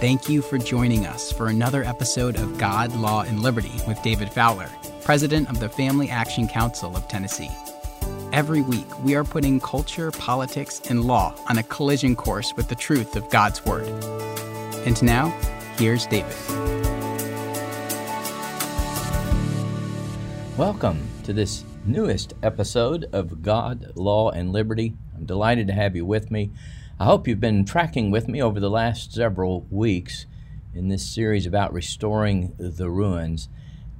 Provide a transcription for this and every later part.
Thank you for joining us for another episode of God, Law, and Liberty with David Fowler, President of the Family Action Council of Tennessee. Every week, we are putting culture, politics, and law on a collision course with the truth of God's Word. And now, here's David. Welcome to this newest episode of God, Law, and Liberty. I'm delighted to have you with me. I hope you've been tracking with me over the last several weeks in this series about restoring the ruins.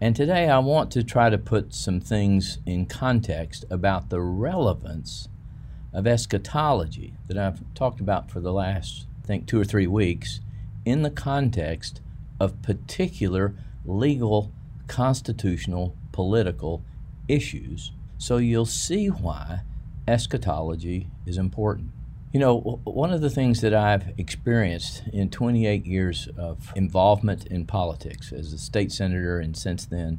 And today I want to try to put some things in context about the relevance of eschatology that I've talked about for the last, I think, two or three weeks in the context of particular legal, constitutional, political issues. So you'll see why eschatology is important. You know, one of the things that I've experienced in 28 years of involvement in politics as a state senator and since then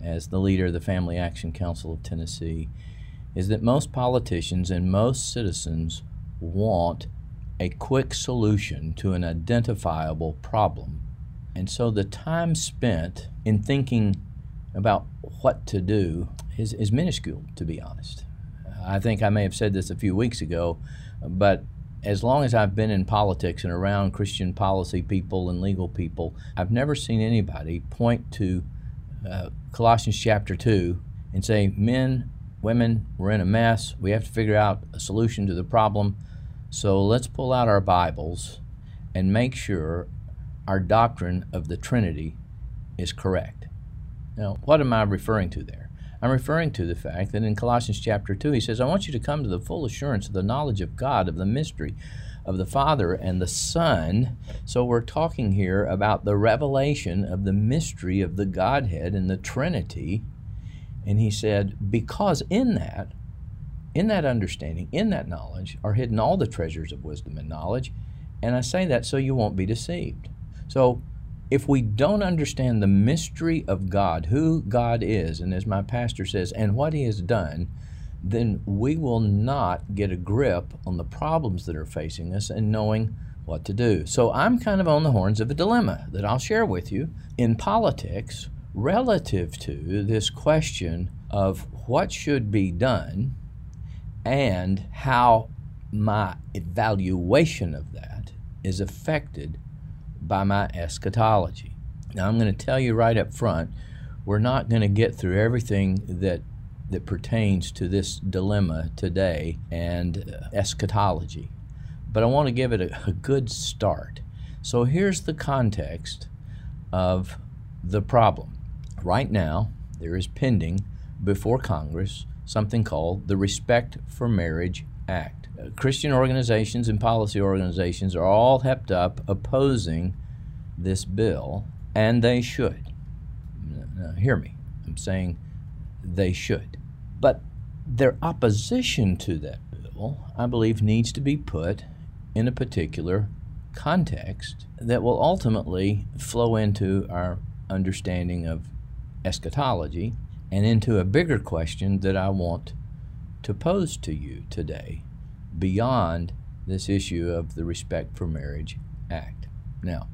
as the leader of the Family Action Council of Tennessee is that most politicians and most citizens want a quick solution to an identifiable problem. And so the time spent in thinking about what to do is, is minuscule, to be honest. I think I may have said this a few weeks ago but as long as I've been in politics and around Christian policy people and legal people, I've never seen anybody point to uh, Colossians chapter 2 and say, Men, women, we're in a mess. We have to figure out a solution to the problem. So let's pull out our Bibles and make sure our doctrine of the Trinity is correct. Now, what am I referring to there? I'm referring to the fact that in Colossians chapter 2, he says, I want you to come to the full assurance of the knowledge of God, of the mystery of the Father and the Son. So we're talking here about the revelation of the mystery of the Godhead and the Trinity. And he said, because in that, in that understanding, in that knowledge, are hidden all the treasures of wisdom and knowledge. And I say that so you won't be deceived. So if we don't understand the mystery of God, who God is, and as my pastor says, and what He has done, then we will not get a grip on the problems that are facing us and knowing what to do. So I'm kind of on the horns of a dilemma that I'll share with you in politics relative to this question of what should be done and how my evaluation of that is affected by my eschatology. Now, I'm going to tell you right up front, we're not going to get through everything that that pertains to this dilemma today and uh, eschatology, but I want to give it a, a good start. So here's the context of the problem. Right now, there is pending before Congress something called the Respect for Marriage Act. Uh, Christian organizations and policy organizations are all hepped up opposing this bill, and they should. Now, hear me. I'm saying they should. But their opposition to that bill, I believe, needs to be put in a particular context that will ultimately flow into our understanding of eschatology and into a bigger question that I want to pose to you today beyond this issue of the Respect for Marriage Act. Now,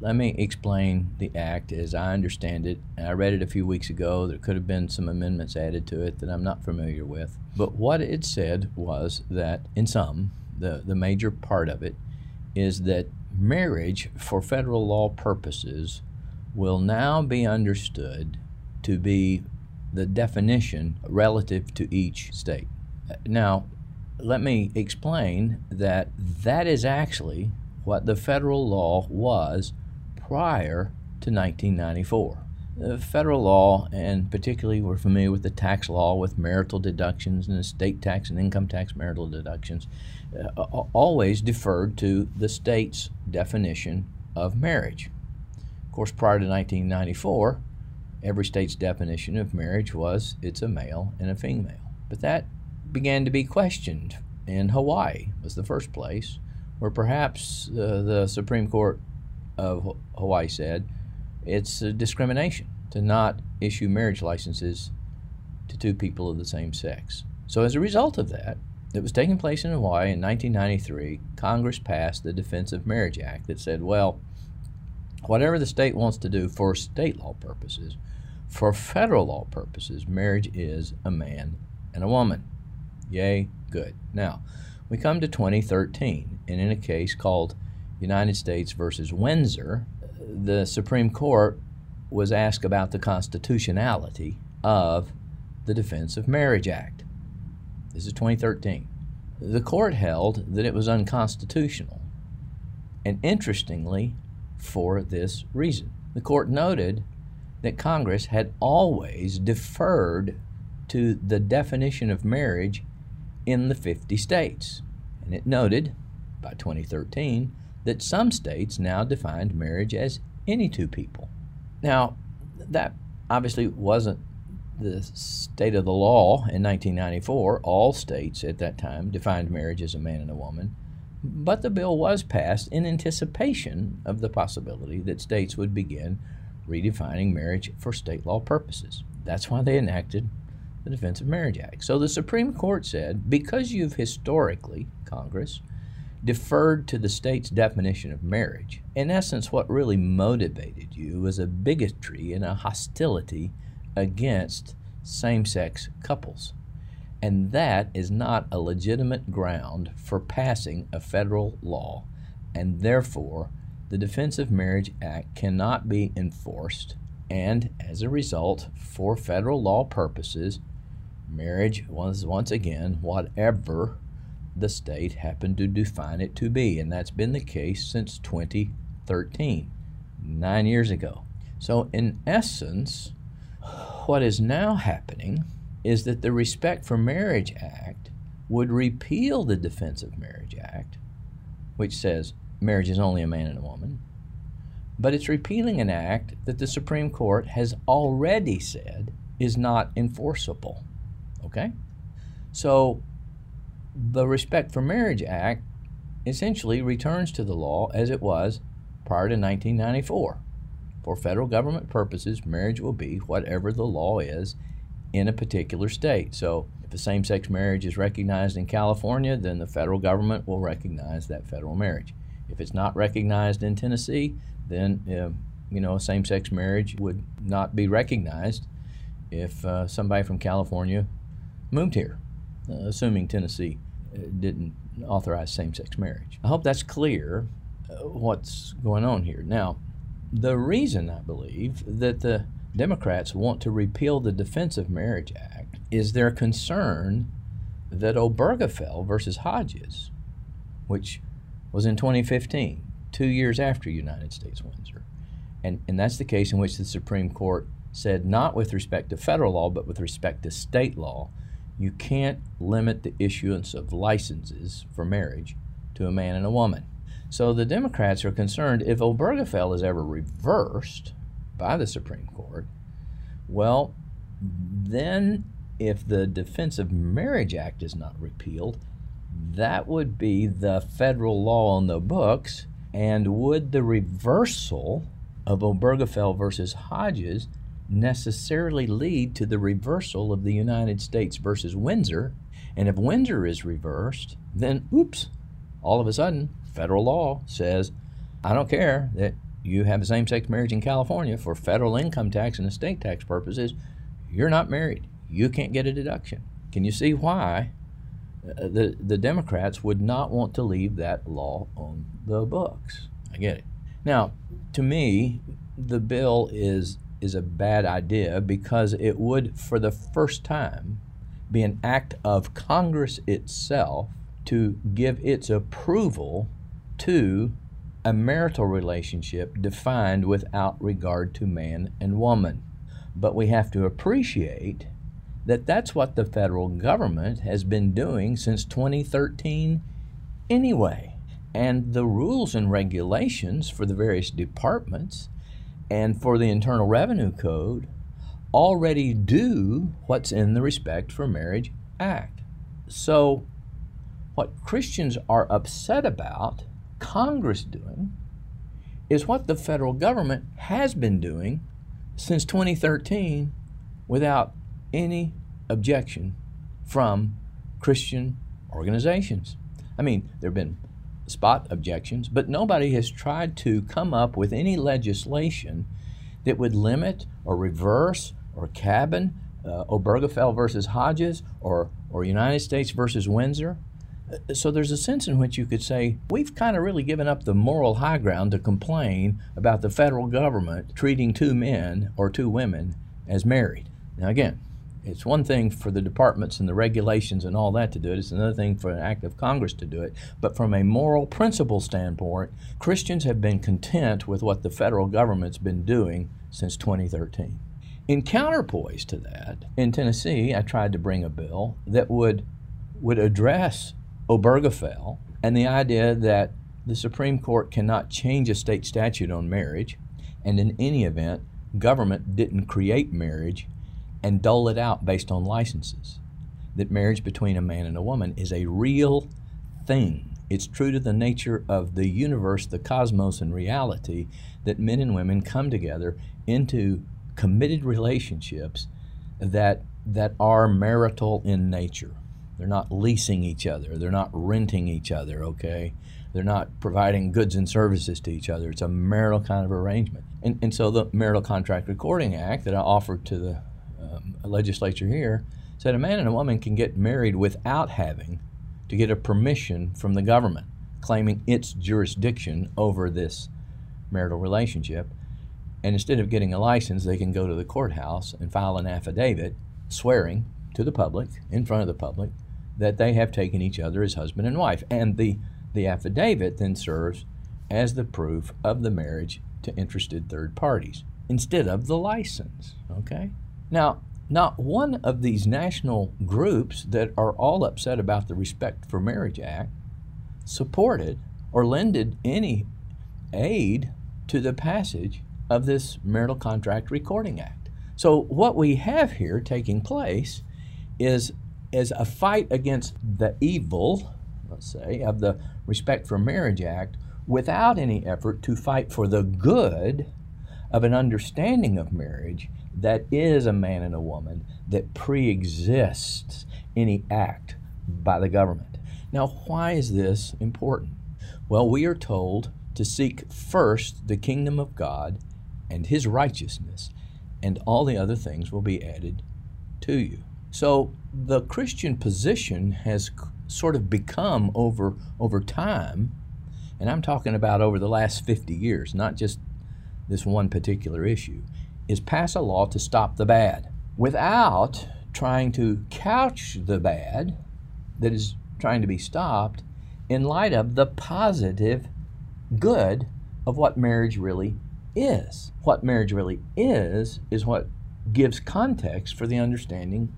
let me explain the act as I understand it. I read it a few weeks ago. There could have been some amendments added to it that I'm not familiar with. But what it said was that, in sum, the, the major part of it is that marriage for federal law purposes will now be understood to be the definition relative to each state. Now, let me explain that that is actually what the federal law was prior to 1994. The federal law, and particularly we're familiar with the tax law with marital deductions and estate tax and income tax marital deductions, uh, always deferred to the state's definition of marriage. Of course, prior to 1994, every state's definition of marriage was it's a male and a female. But that began to be questioned in Hawaii was the first place, where perhaps uh, the Supreme Court of Hawaii said it's discrimination to not issue marriage licenses to two people of the same sex. So as a result of that, that was taking place in Hawaii in 1993, Congress passed the Defense of Marriage Act that said, well, whatever the state wants to do for state law purposes, for federal law purposes, marriage is a man and a woman. Yay, good. Now, we come to 2013, and in a case called United States versus Windsor, the Supreme Court was asked about the constitutionality of the Defense of Marriage Act. This is 2013. The court held that it was unconstitutional, and interestingly, for this reason. The court noted that Congress had always deferred to the definition of marriage in the 50 states. And it noted, by 2013, that some states now defined marriage as any two people. Now, that obviously wasn't the state of the law in 1994. All states at that time defined marriage as a man and a woman. But the bill was passed in anticipation of the possibility that states would begin redefining marriage for state law purposes. That's why they enacted the Defense of Marriage Act. So the Supreme Court said because you've historically, Congress, deferred to the state's definition of marriage, in essence, what really motivated you was a bigotry and a hostility against same sex couples. And that is not a legitimate ground for passing a federal law, and therefore the Defense of Marriage Act cannot be enforced, and as a result, for federal law purposes, marriage was once again whatever the state happened to define it to be, and that's been the case since 2013, nine years ago. So, in essence, what is now happening is that the Respect for Marriage Act would repeal the Defense of Marriage Act, which says marriage is only a man and a woman, but it's repealing an act that the Supreme Court has already said is not enforceable. Okay? So the Respect for Marriage Act essentially returns to the law as it was prior to 1994. For federal government purposes, marriage will be whatever the law is in a particular state. So if a same sex marriage is recognized in California, then the federal government will recognize that federal marriage. If it's not recognized in Tennessee, then uh, you know a same sex marriage would not be recognized if uh, somebody from California moved here, uh, assuming Tennessee uh, didn't authorize same sex marriage. I hope that's clear uh, what's going on here. Now, the reason I believe that the Democrats want to repeal the Defense of Marriage Act is their concern that Obergefell versus Hodges, which was in 2015, two years after United States Windsor, and, and that's the case in which the Supreme Court said, not with respect to federal law, but with respect to state law, you can't limit the issuance of licenses for marriage to a man and a woman. So the Democrats are concerned if Obergefell is ever reversed, by the Supreme Court, well, then if the Defense of Marriage Act is not repealed, that would be the federal law on the books. And would the reversal of Obergefell versus Hodges necessarily lead to the reversal of the United States versus Windsor? And if Windsor is reversed, then oops, all of a sudden, federal law says, I don't care that you have a same sex marriage in California for federal income tax and estate tax purposes, you're not married. You can't get a deduction. Can you see why Uh, the, the Democrats would not want to leave that law on the books? I get it. Now, to me, the bill is is a bad idea because it would, for the first time, be an act of Congress itself to give its approval to a marital relationship defined without regard to man and woman. But we have to appreciate that that's what the federal government has been doing since 2013 anyway. And the rules and regulations for the various departments and for the Internal Revenue Code already do what's in the Respect for Marriage Act. So, what Christians are upset about Congress doing is what the federal government has been doing since 2013 without any objection from Christian organizations. I mean, there have been spot objections, but nobody has tried to come up with any legislation that would limit or reverse or cabin uh, Obergefell versus Hodges or, or United States versus Windsor. Uh, so there's a sense in which you could say we've kind of really given up the moral high ground to complain about the federal government treating two men or two women as married. Now, again, it's one thing for the departments and the regulations and all that to do it. It's another thing for an act of Congress to do it. But from a moral principle standpoint, Christians have been content with what the federal government's been doing since 2013. In counterpoise to that, in Tennessee, I tried to bring a bill that would would address Obergefell and the idea that the Supreme Court cannot change a state statute on marriage, and in any event, government didn't create marriage and dole it out based on licenses. That marriage between a man and a woman is a real thing. It's true to the nature of the universe, the cosmos, and reality that men and women come together into committed relationships that that are marital in nature. They're not leasing each other. They're not renting each other, okay? They're not providing goods and services to each other. It's a marital kind of arrangement. And, and so the Marital Contract Recording Act that I offered to the um, legislature here said a man and a woman can get married without having to get a permission from the government claiming its jurisdiction over this marital relationship. And instead of getting a license, they can go to the courthouse and file an affidavit swearing to the public, in front of the public, that they have taken each other as husband and wife. And the, the affidavit then serves as the proof of the marriage to interested third parties instead of the license. Okay? Now, not one of these national groups that are all upset about the Respect for Marriage Act supported or lended any aid to the passage of this Marital Contract Recording Act. So, what we have here taking place is, is a fight against the evil, let's say, of the Respect for Marriage Act without any effort to fight for the good of an understanding of marriage that is a man and a woman that pre exists any act by the government. Now, why is this important? Well, we are told to seek first the kingdom of God and his righteousness, and all the other things will be added to you. So, the Christian position has sort of become over, over time, and I'm talking about over the last 50 years, not just this one particular issue, is pass a law to stop the bad without trying to couch the bad that is trying to be stopped in light of the positive good of what marriage really is. What marriage really is, is what gives context for the understanding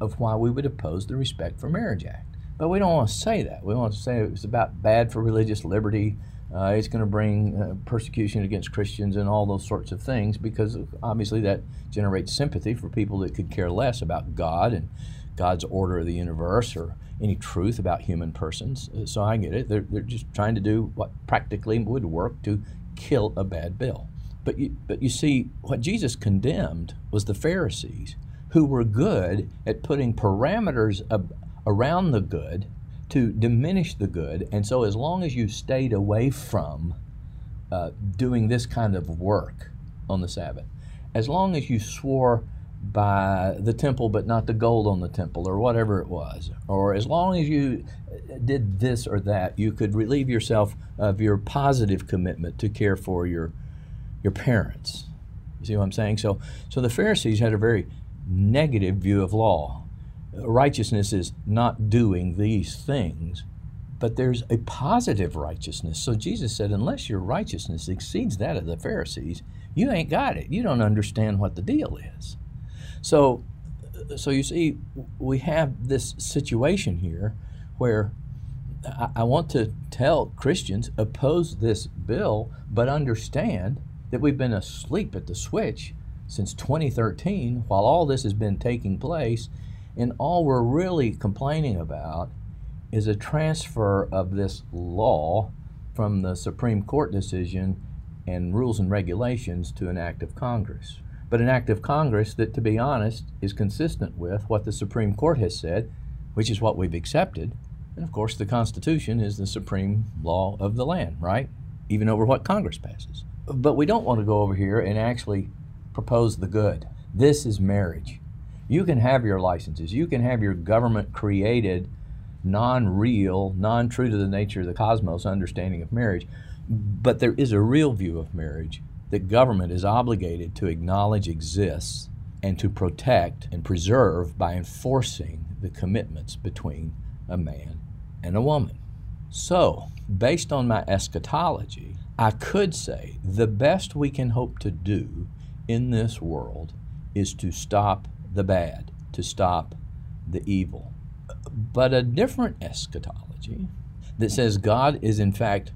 of why we would oppose the Respect for Marriage Act. But we don't want to say that. We want to say it's about bad for religious liberty, uh, it's going to bring uh, persecution against Christians and all those sorts of things because obviously that generates sympathy for people that could care less about God and God's order of the universe or any truth about human persons. Uh, so I get it. They're, they're just trying to do what practically would work to kill a bad bill. But you, but you see, what Jesus condemned was the Pharisees who were good at putting parameters ab- around the good to diminish the good. And so, as long as you stayed away from uh, doing this kind of work on the Sabbath, as long as you swore by the temple but not the gold on the temple or whatever it was, or as long as you uh, did this or that, you could relieve yourself of your positive commitment to care for your your parents. You see what I'm saying? So, so the Pharisees had a very negative view of law righteousness is not doing these things, but there's a positive righteousness. So Jesus said, unless your righteousness exceeds that of the Pharisees, you ain't got it. You don't understand what the deal is. So, so you see, we have this situation here where I, I want to tell Christians oppose this bill, but understand that we've been asleep at the switch since 2013 while all this has been taking place and all we're really complaining about is a transfer of this law from the Supreme Court decision and rules and regulations to an act of Congress. But an act of Congress that, to be honest, is consistent with what the Supreme Court has said, which is what we've accepted, And of course, the Constitution is the supreme law of the land, right? Even over what Congress passes. But we don't want to go over here and actually propose the good. This is marriage. You can have your licenses, you can have your government created, non real, non true to the nature of the cosmos understanding of marriage. But there is a real view of marriage that government is obligated to acknowledge exists and to protect and preserve by enforcing the commitments between a man and a woman. So, based on my eschatology, I could say the best we can hope to do in this world is to stop the bad, to stop the evil. But a different eschatology that says God is in fact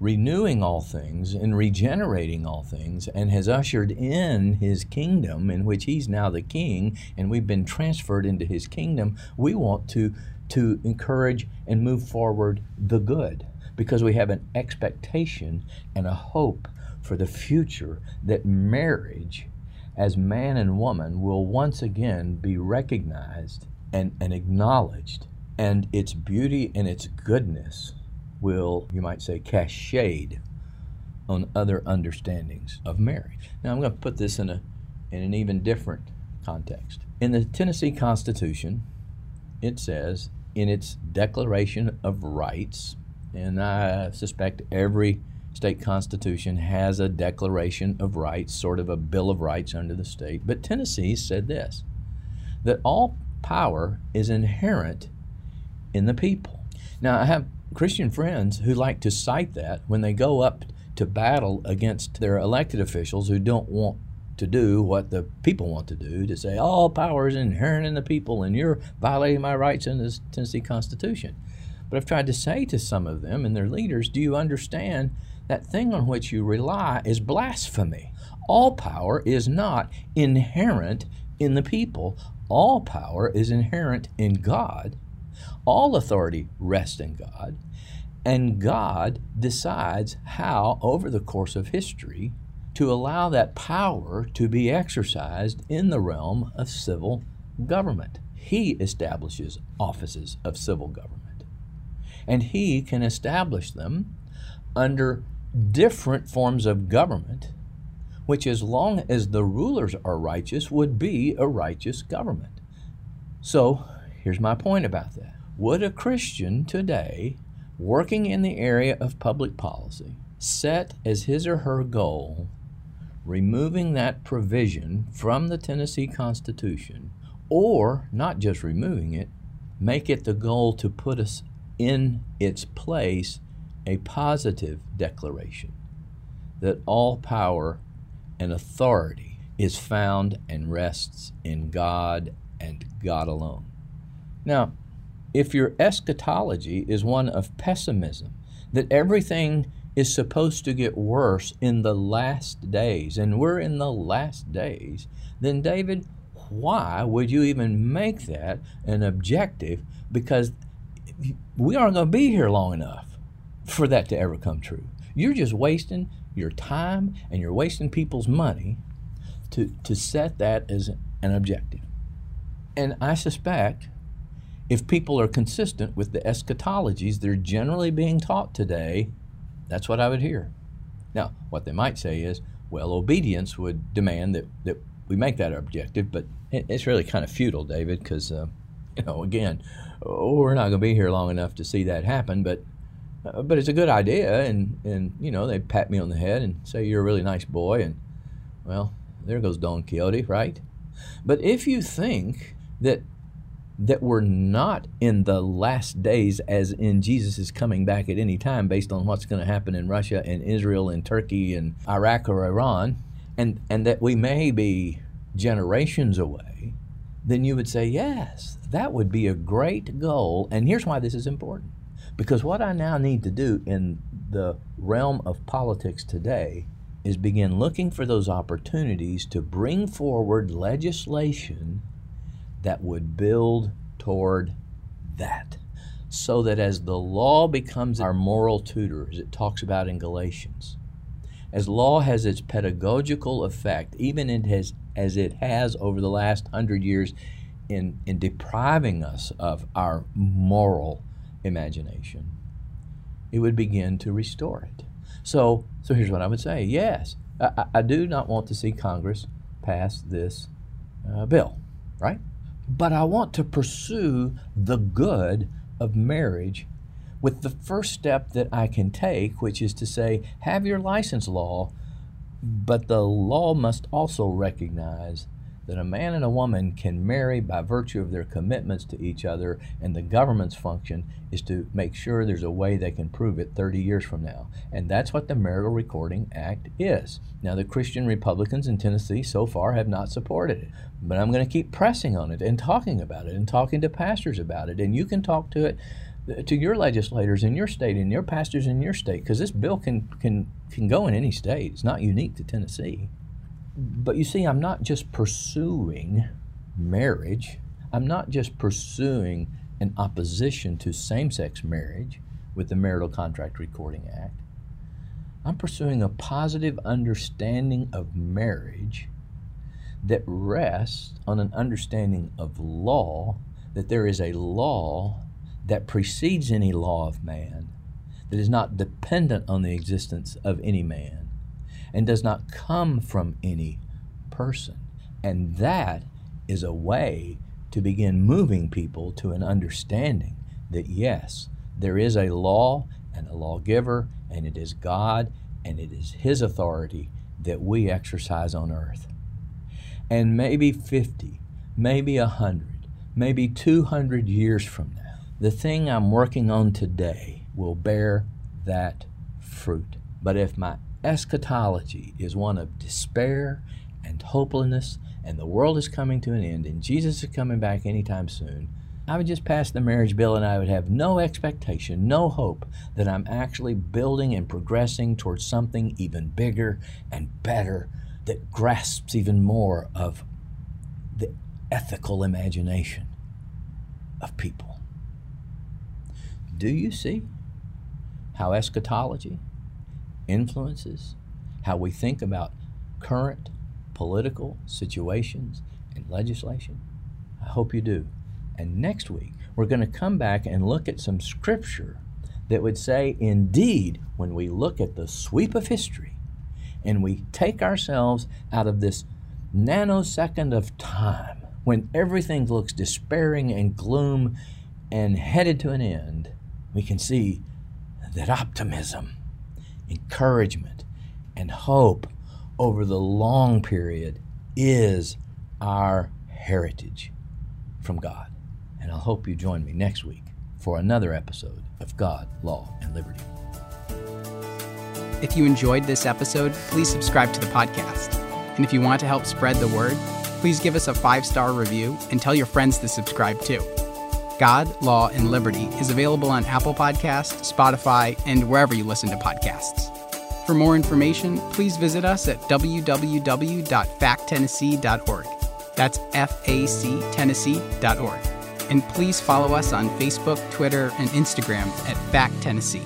renewing all things and regenerating all things and has ushered in his kingdom in which he's now the king and we've been transferred into his kingdom we want to to encourage and move forward the good because we have an expectation and a hope for the future that marriage as man and woman will once again be recognized and, and acknowledged and its beauty and its goodness will, you might say, cast shade on other understandings of marriage. Now, I'm going to put this in, a, in an even different context. In the Tennessee Constitution, it says in its Declaration of Rights, and I suspect every state constitution has a Declaration of Rights, sort of a Bill of Rights under the state, but Tennessee said this that all power is inherent in the people. Now, I have Christian friends who like to cite that when they go up to battle against their elected officials who don't want to do what the people want to do, to say all power is inherent in the people and you're violating my rights in the Tennessee Constitution. But I've tried to say to some of them and their leaders, do you understand that thing on which you rely is blasphemy? All power is not inherent in the people. All power is inherent in God all authority rests in God, and God decides how, over the course of history, to allow that power to be exercised in the realm of civil government. He establishes offices of civil government, and He can establish them under different forms of government, which, as long as the rulers are righteous, would be a righteous government. So, here's my point about that would a Christian today, working in the area of public policy, set as his or her goal removing that provision from the Tennessee Constitution, or not just removing it, make it the goal to put us in its place a positive declaration that all power and authority is found and rests in God and God alone. Now, if your eschatology is one of pessimism, that everything is supposed to get worse in the last days, and we're in the last days, then David, why would you even make that an objective? Because we aren't going to be here long enough for that to ever come true. You're just wasting your time and you're wasting people's money to, to set that as an objective. And I suspect if people are consistent with the eschatologies that are generally being taught today, that's what I would hear. Now, what they might say is, well, obedience would demand that, that we make that our objective, but it's really kind of futile, David, because, uh, you know, again, oh, we're not going to be here long enough to see that happen, but uh, but it's a good idea, and, and, you know, they pat me on the head and say, you're a really nice boy, and, well, there goes Don Quixote, right? But if you think that that we're not in the last days as in Jesus is coming back at any time based on what's going to happen in Russia and Israel and Turkey and Iraq or Iran and and that we may be generations away then you would say yes that would be a great goal and here's why this is important because what I now need to do in the realm of politics today is begin looking for those opportunities to bring forward legislation that would build toward that. So that as the law becomes our moral tutor, as it talks about in Galatians, as law has its pedagogical effect, even as it has over the last hundred years in, in depriving us of our moral imagination, it would begin to restore it. So, so here's what I would say yes, I, I do not want to see Congress pass this uh, bill, right? But I want to pursue the good of marriage with the first step that I can take, which is to say, have your license law, but the law must also recognize that a man and a woman can marry by virtue of their commitments to each other, and the government's function is to make sure there's a way they can prove it 30 years from now. And that's what the Marital Recording Act is. Now, the Christian Republicans in Tennessee so far have not supported it, but I'm going to keep pressing on it and talking about it and talking to pastors about it. And you can talk to it uh, to your legislators in your state and your pastors in your state because this bill can can can go in any state. It's not unique to Tennessee. But you see, I'm not just pursuing marriage, I'm not just pursuing an opposition to same sex marriage with the Marital Contract Recording Act. I'm pursuing a positive understanding of marriage that rests on an understanding of law, that there is a law that precedes any law of man, that is not dependent on the existence of any man and does not come from any person. And that is a way to begin moving people to an understanding that yes, there is a law and a lawgiver, and it is God and it is His authority that we exercise on earth. And maybe 50, maybe 100, maybe 200 years from now, the thing I'm working on today will bear that fruit. But if my eschatology is one of despair and hopelessness, and the world is coming to an end, and Jesus is coming back anytime soon, I would just pass the marriage bill and I would have no expectation, no hope that I'm actually building and progressing towards something even bigger and better that grasps even more of the ethical imagination of people. Do you see how eschatology influences how we think about current political situations and legislation? I hope you do. And next week, we're going to come back and look at some scripture that would say, indeed, when we look at the sweep of history and we take ourselves out of this nanosecond of time when everything looks despairing and gloom and headed to an end, we can see that optimism encouragement, and hope over the long period is our heritage from God. And I hope you join me next week for another episode of God, Law, and Liberty. If you enjoyed this episode, please subscribe to the podcast. And if you want to help spread the word, please give us a five star review and tell your friends to subscribe too. God, Law, and Liberty is available on Apple Podcasts, Spotify, and wherever you listen to podcasts. For more information, please visit us at www.facttennessee.org. That's F A C Tennessee.org. And please follow us on Facebook, Twitter, and Instagram at Fact Tennessee.